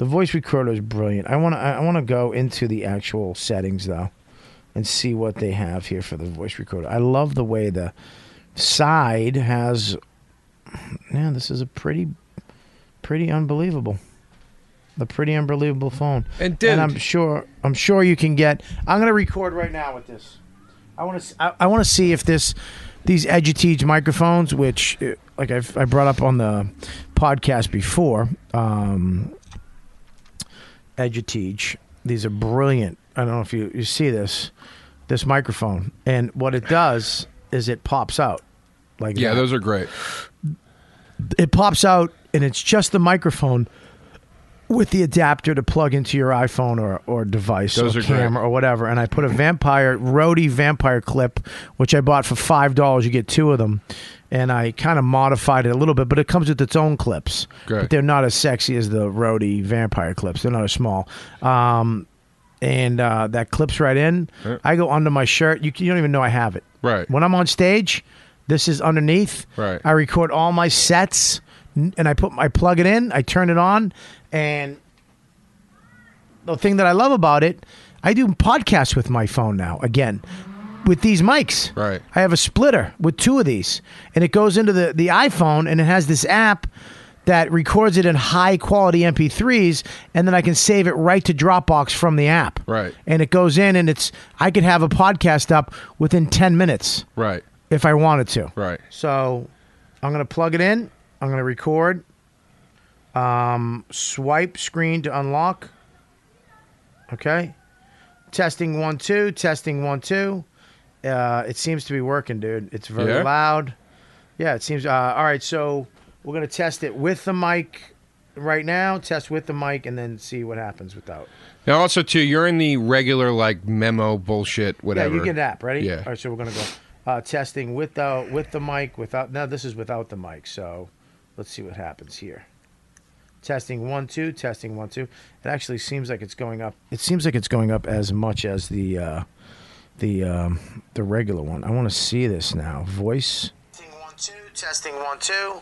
The voice recorder is brilliant. I want to I want to go into the actual settings though and see what they have here for the voice recorder. I love the way the side has yeah, this is a pretty pretty unbelievable. The pretty unbelievable phone. And dude- I'm sure I'm sure you can get I'm going to record right now with this. I want to I, I want to see if this these Edutige microphones which uh, like I've, I brought up on the podcast before um Edutige these are brilliant. I don't know if you you see this this microphone and what it does is it pops out like Yeah, that those are great. it pops out and it's just the microphone with the adapter to plug into your iPhone or, or device Those or are great. camera or whatever. And I put a vampire Rode vampire clip, which I bought for five dollars. You get two of them, and I kind of modified it a little bit, but it comes with its own clips. Great. But they're not as sexy as the Rode vampire clips. They're not as small. Um, and uh, that clips right in. Yeah. I go under my shirt. You, you don't even know I have it. Right. When I'm on stage, this is underneath. Right. I record all my sets, and I put I plug it in. I turn it on, and the thing that I love about it, I do podcasts with my phone now. Again, with these mics. Right. I have a splitter with two of these, and it goes into the the iPhone, and it has this app that records it in high quality MP3s, and then I can save it right to Dropbox from the app. Right. And it goes in, and it's I could have a podcast up within ten minutes Right. if I wanted to. Right. So I'm gonna plug it in. I'm gonna record. Um, swipe screen to unlock. Okay. Testing one two. Testing one two. Uh, it seems to be working, dude. It's very Yeah? loud. Yeah, it seems. Uh, all right, so we're gonna test it with the mic right now. Test with the mic, and then see what happens without. Now, also too, you're in the regular like memo bullshit, whatever. Yeah, you get app ready. Yeah. All right, so we're gonna go uh, testing with the with the mic without. Now this is without the mic. So let's see what happens here. Testing one two. Testing one two. It actually seems like it's going up. It seems like it's going up as much as the uh, the um, the regular one. I want to see this now. Voice. Testing one two. Testing one two.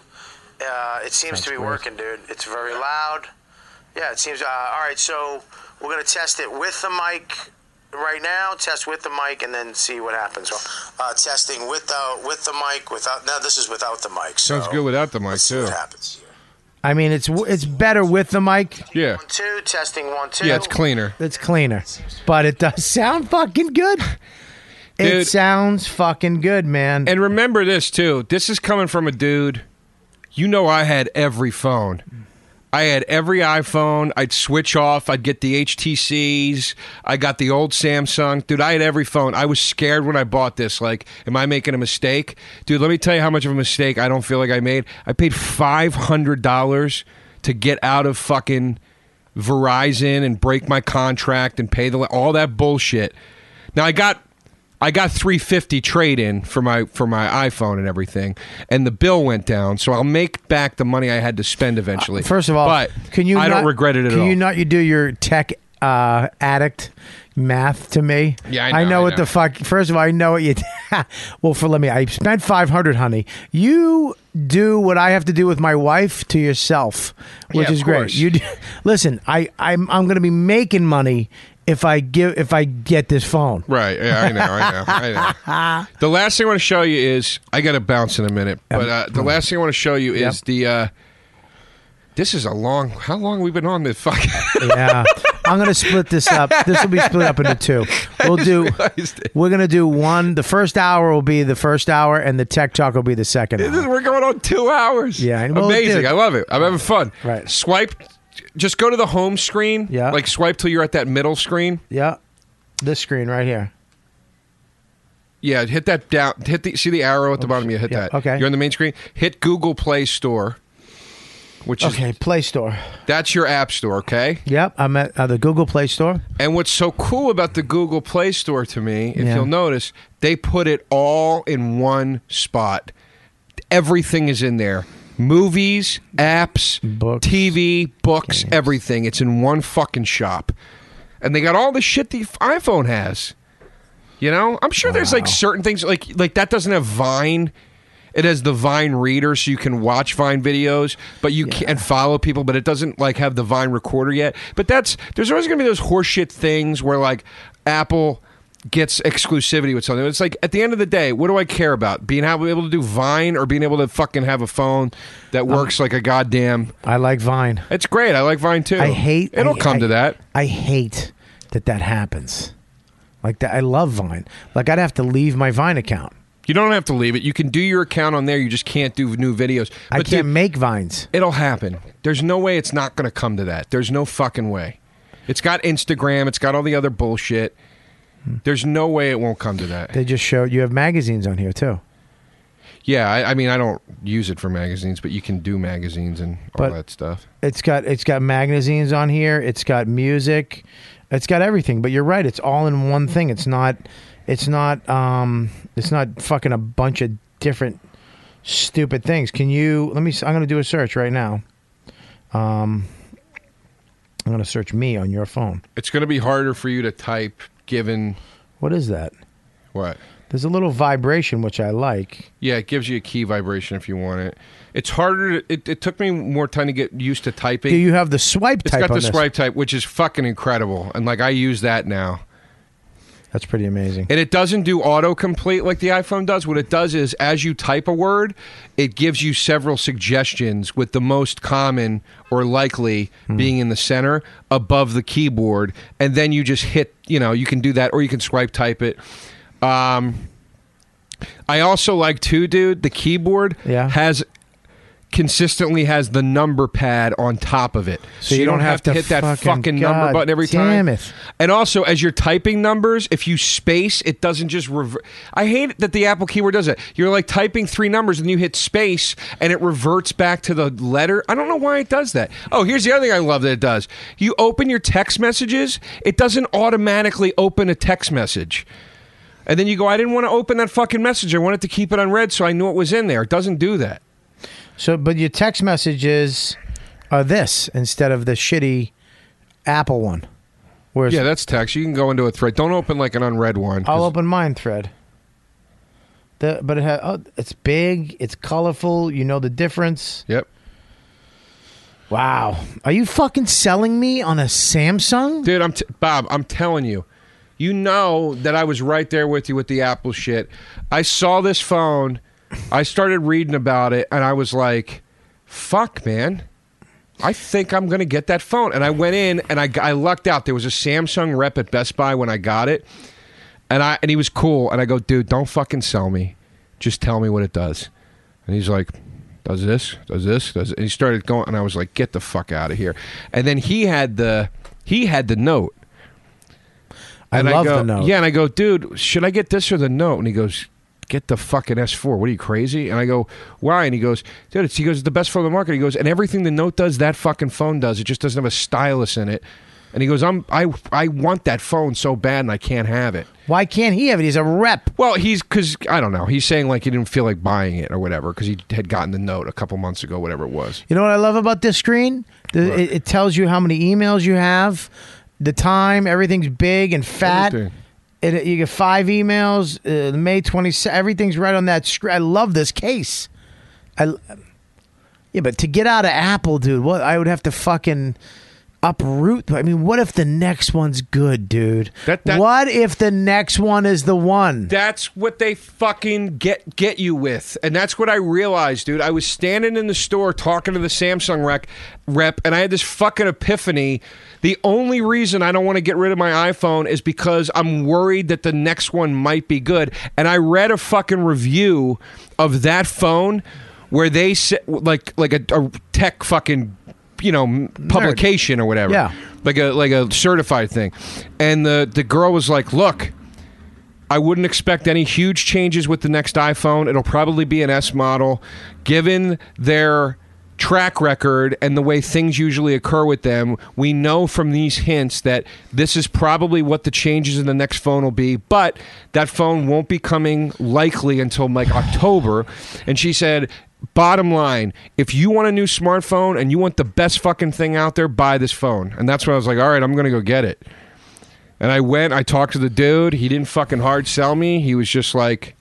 Uh, it seems to be working, dude. It's very loud. Yeah, it seems. Uh, all right, so we're gonna test it with the mic right now. Test with the mic, and then see what happens. Well, uh, testing without with the mic. Without now, this is without the mic. So Sounds good without the mic let's see too. what happens here. I mean, it's it's better with the mic. Yeah. One two. Testing one two. Yeah, it's cleaner. It's cleaner, but it does sound fucking good. It Dude. sounds fucking good, man. And remember this too. This is coming from a dude. You know, I had every phone. I had every iPhone. I'd switch off. I'd get the HTCs. I got the old Samsung. Dude, I had every phone. I was scared when I bought this. Like, am I making a mistake? Dude, let me tell you how much of a mistake I don't feel like I made. I paid $500 to get out of fucking Verizon and break my contract and pay the all that bullshit. Now I got I got 350 trade in for my for my iPhone and everything, and the bill went down. So I'll make back the money I had to spend eventually. First of all, but can you? I not, don't regret it at can all. you not? You do your tech uh, addict math to me. Yeah, I know, I know what know. the fuck. First of all, I know what you. well, for let me. I spent five hundred, honey. You do what I have to do with my wife to yourself, which Yeah, is of great. You do, listen. I I'm I'm going to be making money if I give if I get this phone. Right. Yeah, I know. I know. I know. the last thing I want to show you is I got to bounce in a minute, but uh, the last thing I want to show you is Yep. the. Uh, this is a long. How long we've been on this? Fuck. yeah. I'm gonna split this up. This will be split up into two. We'll do. We're gonna do one. The first hour will be the first hour, and the tech talk will be the second. Is- We're going on two hours. Yeah, well, amazing. I love it. I'm having fun. Right. Swipe. Just go to the home screen. Yeah. Like swipe till you're at that middle screen. Yeah, this screen right here. Yeah. Hit that down. Hit the. See the arrow at the bottom. You hit Yeah, that. okay. You're on the main screen. Hit Google Play Store. Which is Okay, Play Store. that's your app store. Okay. Yep, I'm at uh, the Google Play Store. And what's so cool about the Google Play Store to me, if Yeah. you'll notice, they put it all in one spot. Everything is in there. Movies, apps, Books, TV, books, everything. It's in one fucking shop. And they got all the shit the iPhone has. You know? I'm sure there's like certain things like like that doesn't have Vine. It has the Vine reader, so you can watch Vine videos, but you can and follow people, but it doesn't like have the Vine recorder yet. But that's there's always gonna be those horseshit things where like Apple gets exclusivity with something. It's like at the end of the day, what do I care about? Being able to do Vine or being able to fucking have a phone that Um, works like a goddamn I like Vine. It's great. I like Vine too. I hate. It'll I- come I- to that. I hate that that happens. Like that, I love Vine. Like I'd have to leave my Vine account. You don't have to leave it. You can do your account on there. You just can't do new videos. I can't dude, make vines. It'll happen. There's no way it's not going to come to that. There's no fucking way. It's got Instagram. It's got all the other bullshit. There's no way it won't come to that. They just showed you have magazines on here too. Yeah, I, I mean, I don't use it for magazines, but you can do magazines and all But- that stuff. It's got it's got magazines on here. It's got music. It's got everything. But you're right. It's all in one thing. It's not. It's not. Um. It's not fucking a bunch of different stupid things. Can you? Let me. s- I'm going to do a search right now. Um. I'm going to search me on your phone. It's going to be harder for you to type given What is that? what? There's a little vibration which I like. Yeah, it gives you a key vibration if you want it. It's harder. To, it, it took me more time to get used to typing. Do you have the swipe It's type got on the this? swipe type, which is fucking incredible, and like I use that now. That's pretty amazing. And it doesn't do autocomplete like the iPhone does. What it does is, as you type a word, it gives you several suggestions, with the most common or likely being in the center above the keyboard, and then you just hit. You know, you can do that, or you can swipe type it. Um, I also like too, dude. The keyboard Yeah. has consistently has the number pad on top of it, so, you, don't, have, to hit that fucking- fucking, number button every time. it. And also, as you're typing numbers, if you space, it doesn't just revert. I hate that the Apple keyboard does it. You're like typing three numbers and you hit space and it reverts back to the letter. I don't know why it does that. Oh, here's the other thing I love that it does. You open your text messages, it doesn't automatically open a text message. And then you go, I didn't want to open that fucking message. I wanted to keep it unread so I knew it was in there. It doesn't do that. So, but your text messages are this instead of the shitty Apple one. Whereas Yeah, that's text. You can go into a thread. Don't open like an unread one. I'll open mine thread. The, but it has, oh, it's big, it's colorful. You know the difference. Yep. Wow, are you fucking selling me on a Samsung? Dude, I'm t- Bob. I'm telling you, you know that I was right there with you with the Apple shit. I saw this phone, I started reading about it, and I was like, "Fuck, man." I think I'm going to get that phone. And I went in and I, I lucked out. There was a Samsung rep at Best Buy when I got it. And I and he was cool. And I go, dude, don't fucking sell me. Just tell me what it does. And he's like, does this, does this, does. And he started going, and I was like, "Get the fuck out of here!" And then he had the he had the note. I And love go, the note. Yeah, and I go, dude, should I get this or the note? And he goes, get the fucking S4. What are you crazy? And I go, why? And he goes, dude, it's, he goes, it's the best phone on the market. He goes, and everything the note does, that fucking phone does. It just doesn't have a stylus in it. And he goes, I'm, I, I want that phone so bad, and I can't have it. Why can't he have it? He's a rep. Well, he's because I don't know. He's saying like he didn't feel like buying it or whatever because he had gotten the note a couple months ago, whatever it was. You know what I love about this screen? The, it, it tells you how many emails you have, the time, everything's big and fat. Everything. It, you get five emails, uh, May 27th, everything's right on that screen. I love this case. I, yeah, but to get out of Apple, dude, what I would have to fucking uproot. I mean, what if the next one's good, dude? That- that- what if the next one is the one? That's what they fucking get get you with, and that's what I realized, dude. I was standing in the store talking to the Samsung rec rep, and I had this fucking epiphany. The only reason I don't want to get rid of my iPhone is because I'm worried that the next one might be good. And I read a fucking review of that phone where they said, like, like a, a tech fucking, you know, publication or whatever, Yeah. like a like a certified thing, and the the girl was like, look. I wouldn't expect any huge changes with the next iPhone. It'll probably be an S model. Given their track record and the way things usually occur with them, we know from these hints that this is probably what the changes in the next phone will be, but that phone won't be coming likely until like October. And she said, Bottom line, if you want a new smartphone and you want the best fucking thing out there, buy this phone. And that's when I was like, all right, I'm going to go get it. And I went, I talked to the dude. He didn't fucking hard sell me. He was just like,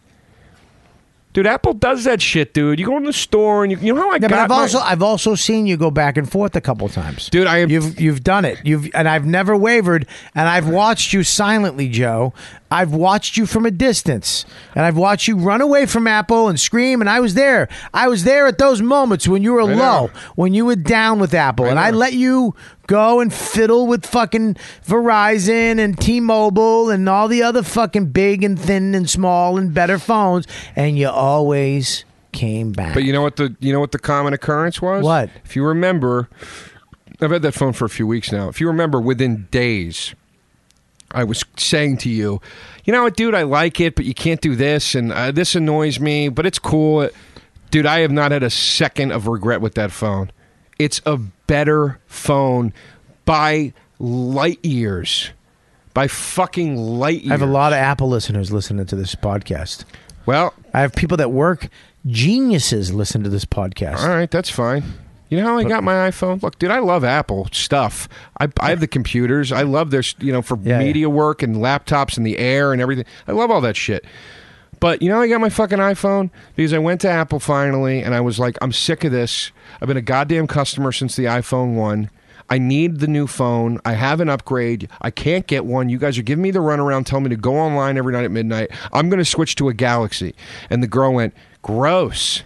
dude, Apple does that shit, dude. You go in the store and you, you know how I Yeah, got but I've my- also I've also seen you go back and forth a couple times, dude. I you've you've done it. You've and I've never wavered, and I've watched you silently, Joe. I've watched you from a distance, and I've watched you run away from Apple and scream. And I was there. I was there at those moments when you were low, when you were down with Apple, and I let you go and fiddle with fucking Verizon and T-Mobile and all the other fucking big and thin and small and better phones, and you always came back. But you know what the you know what the common occurrence was? What? If you remember, I've had that phone for a few weeks now. If you remember, within days, I was saying to you, you know what, dude, I like it, but you can't do this, and uh, this annoys me, but it's cool, dude. I have not had a second of regret with that phone. It's a better phone by light years, by fucking light years. I have a lot of Apple listeners listening to this podcast. Well, I have people that work geniuses listen to this podcast. All right, that's fine. You know how I got my iPhone? Look, dude, I love Apple stuff. I, I have the computers. I love their, you know, for Yeah, media work and laptops and the air and everything. I love all that shit. But you know, I got my fucking iPhone because I went to Apple finally, and I was like, I'm sick of this. I've been a goddamn customer since the iPhone one. I need the new phone. I have an upgrade. I can't get one. You guys are giving me the runaround, telling me to go online every night at midnight. I'm going to switch to a Galaxy. And the girl went, gross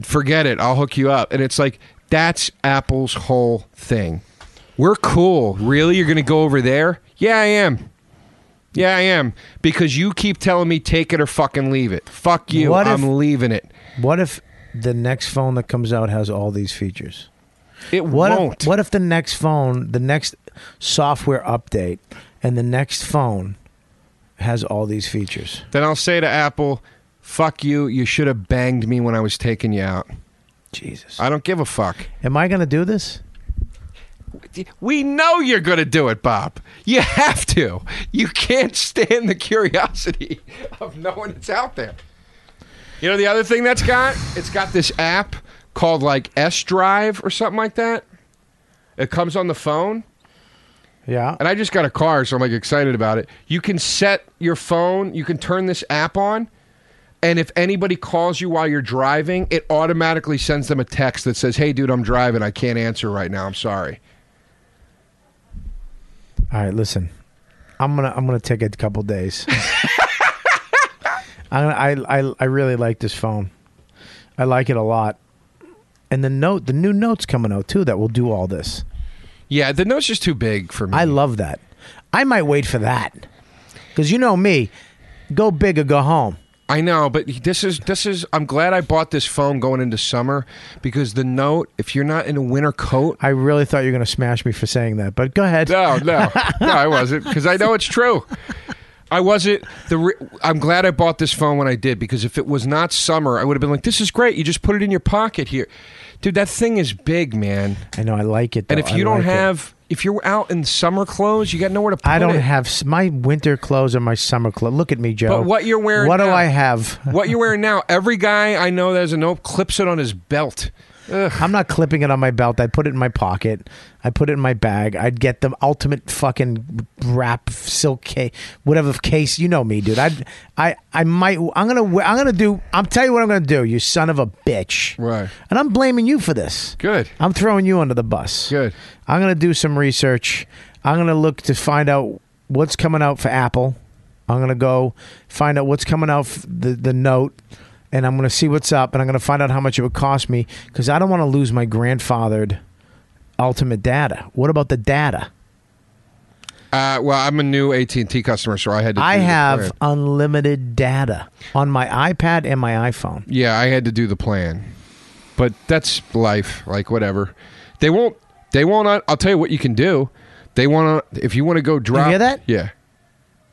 forget it. I'll hook you up. And it's like, that's Apple's whole thing. We're cool. Really? You're going to go over there? Yeah, I am. Yeah, I am. Because you keep telling me take it or fucking leave it. Fuck you. What if- I'm leaving it. What if the next phone that comes out has all these features? It What won't. If, what if the next phone, the next software update, and the next phone has all these features? Then I'll say to Apple, fuck you. You should have banged me when I was taking you out. Jesus. I don't give a fuck. Am I going to do this? We know you're going to do it, Bob. You have to. You can't stand the curiosity of knowing it's out there. You know the other thing that's got? It's got this app called like S Drive or something like that. It comes on the phone. Yeah. And I just got a car, so I'm like excited about it. You can set your phone, you can turn this app on, and if anybody calls you while you're driving, it automatically sends them a text that says, Hey dude, I'm driving, I can't answer right now. I'm sorry. All right, listen. I'm gonna I'm gonna take a couple days. I I I really like this phone. I like it a lot. And the note, the new notes coming out too, that will do all this. Yeah, the note's just too big for me. I love that. I might wait for that because you know me, go big or go home. I know, but this is this is. I'm glad I bought this phone going into summer because the note. If you're not in a winter coat, I really thought you were going to smash me for saying that, but go ahead. no, no, no, I wasn't because I know it's true. I wasn't the. Re- I'm glad I bought this phone when I did because if it was not summer, I would have been like, "This is great. You just put it in your pocket here, dude. That thing is big, man. I know I like it. And though. if I you don't like have, if you're out in summer clothes, you got nowhere to put it. I don't it. have my winter clothes or my summer clothes. Look at me, Joe. But what you're wearing What do I have? what you're wearing now. Every guy I know that has a note clips it on his belt. Ugh. I'm not clipping it on my belt. I put it in my pocket. I put it in my bag. I'd get the ultimate fucking wrap silk case, whatever case. You know me, dude. I, I, I might. I'm gonna. I'm gonna do. I'm tell you what I'm gonna do. You son of a bitch. Right. And I'm blaming you for this. Good. I'm throwing you under the bus. Good. I'm gonna do some research. I'm gonna look to find out what's coming out for Apple. I'm gonna go find out what's coming out the the note, and I'm gonna see what's up, and I'm gonna find out how much it would cost me because I don't want to lose my grandfathered ultimate data. What about the data? Uh, well, I'm a new AT&T customer, so I had to. I the have unlimited data on my iPad and my iPhone. Yeah, I had to do the plan, but that's life. Like whatever, they won't. They won't. I'll tell you what you can do. They want to. If you want to go drop. hear that? Yeah.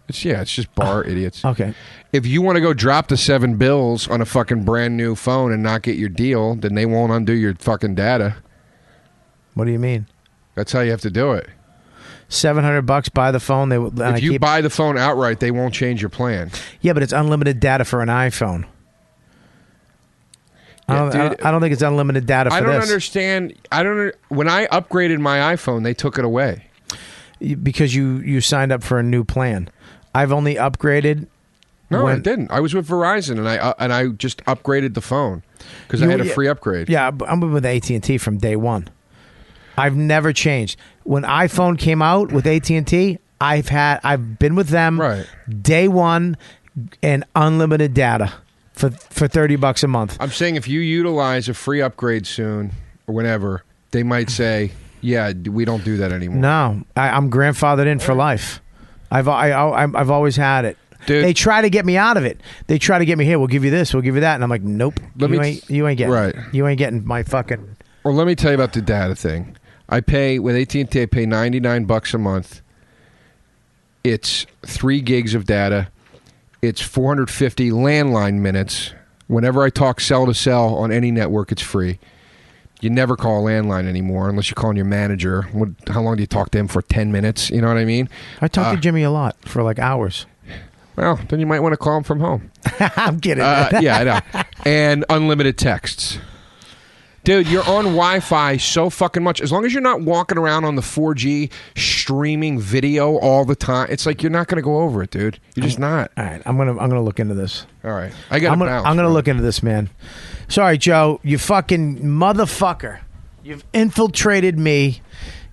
It's yeah. It's just bar oh, idiots. Okay. If you want to go drop the seven bills on a fucking brand new phone and not get your deal, then they won't undo your fucking data. What do you mean? That's how you have to do it. Seven hundred bucks buy the phone. They will- I if you keep, buy the phone outright, they won't change your plan. yeah, but it's unlimited data for an iPhone. I, Yeah, don't, I, dude. don't, I don't think it's unlimited data for I don't this understand. I don't. When I upgraded my iPhone, they took it away. You- because you you signed up for a new plan. I've only upgraded. No, I didn't. I was with Verizon, and I uh, and I just upgraded the phone because I had a free upgrade. Yeah, but I'm with AT and T from day one. I've never changed. When iPhone came out with AT and T, I've had I've been with them Right. day one and unlimited data for for thirty bucks a month. I'm saying if you utilize a free upgrade soon or whenever, they might say, "Yeah, we don't do that anymore." No, I, I'm grandfathered in for life. I've I, I, I've always had it. Dude. They try to get me out of it. They try to get me here. We'll give you this. We'll give you that. And I'm like, nope. Let you me- ain't. You ain't getting. Right. You ain't getting my fucking. Well, let me tell you about the data thing. I pay with AT and T. I pay ninety nine bucks a month. It's three gigs of data. It's four hundred fifty landline minutes. Whenever I talk cell to cell on any network, it's free. You never call a landline anymore unless you're calling your manager. What, how long do you talk to him for? Ten minutes. You know what I mean? I talk Uh, to Jimmy a lot for like hours. Well, then you might want to call him from home. I'm kidding. Uh, yeah, I know. And unlimited texts. Dude, you're on Wi Fi so fucking much. As long as you're not walking around on the 4G streaming video all the time, it's like you're not going to go over it, dude. You're just not. All right, I'm gonna I'm gonna look into this. All right. I got I'm to gonna, bounce. I'm gonna look into this, man. Sorry, Joe. You fucking motherfucker. You've infiltrated me.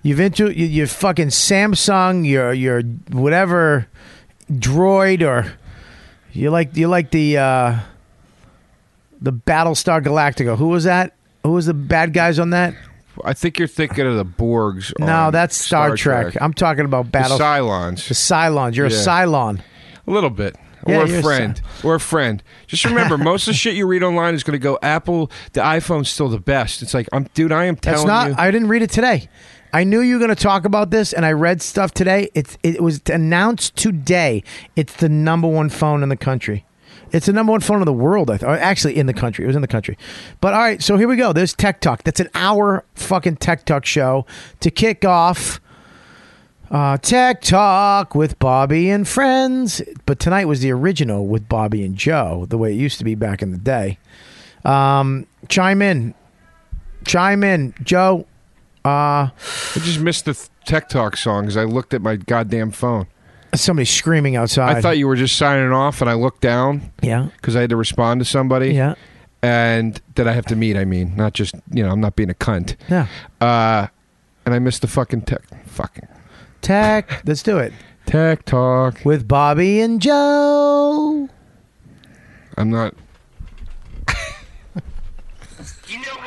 You've into you, you fucking Samsung. Your your whatever droid or you like you like the uh the Battlestar Galactica. Who was that? Who was the bad guys on that? I think you're thinking of the Borgs. No, that's Star, Trek. I'm talking about the Battle. Cylons. the Cylons. You're Yeah. a Cylon. A little bit. Yeah, or you're a friend. Or a friend. Just remember, most of the shit you read online is going to go Apple, the iPhone's still the best. It's like, I'm, dude, I am telling That's not. you. I didn't read it today. I knew you were going to talk about this, and I read stuff today. It's it was announced today. It's the number one phone in the country. It's the number one phone in the world. I thought. Actually, in the country. It was in the country. But all right, so here we go. There's Tech Talk. That's an hour fucking Tech Talk show to kick off. Uh, Tech Talk with Bobby and friends. But tonight was the original with Bobby and Joe, the way it used to be back in the day. Um, chime in, chime in, Joe. Uh, I just missed the th- Tech Talk song because I looked at my goddamn phone. somebody screaming outside. I thought you were just signing off, and I looked down Yeah. because I had to respond to somebody. Yeah. And that I have to meet, I mean, not just, you know, I'm not being a cunt. Yeah. Uh, and I missed the fucking tech. Fucking Tech. Let's do it Tech Talk. with Bobby and Joe. I'm not. You know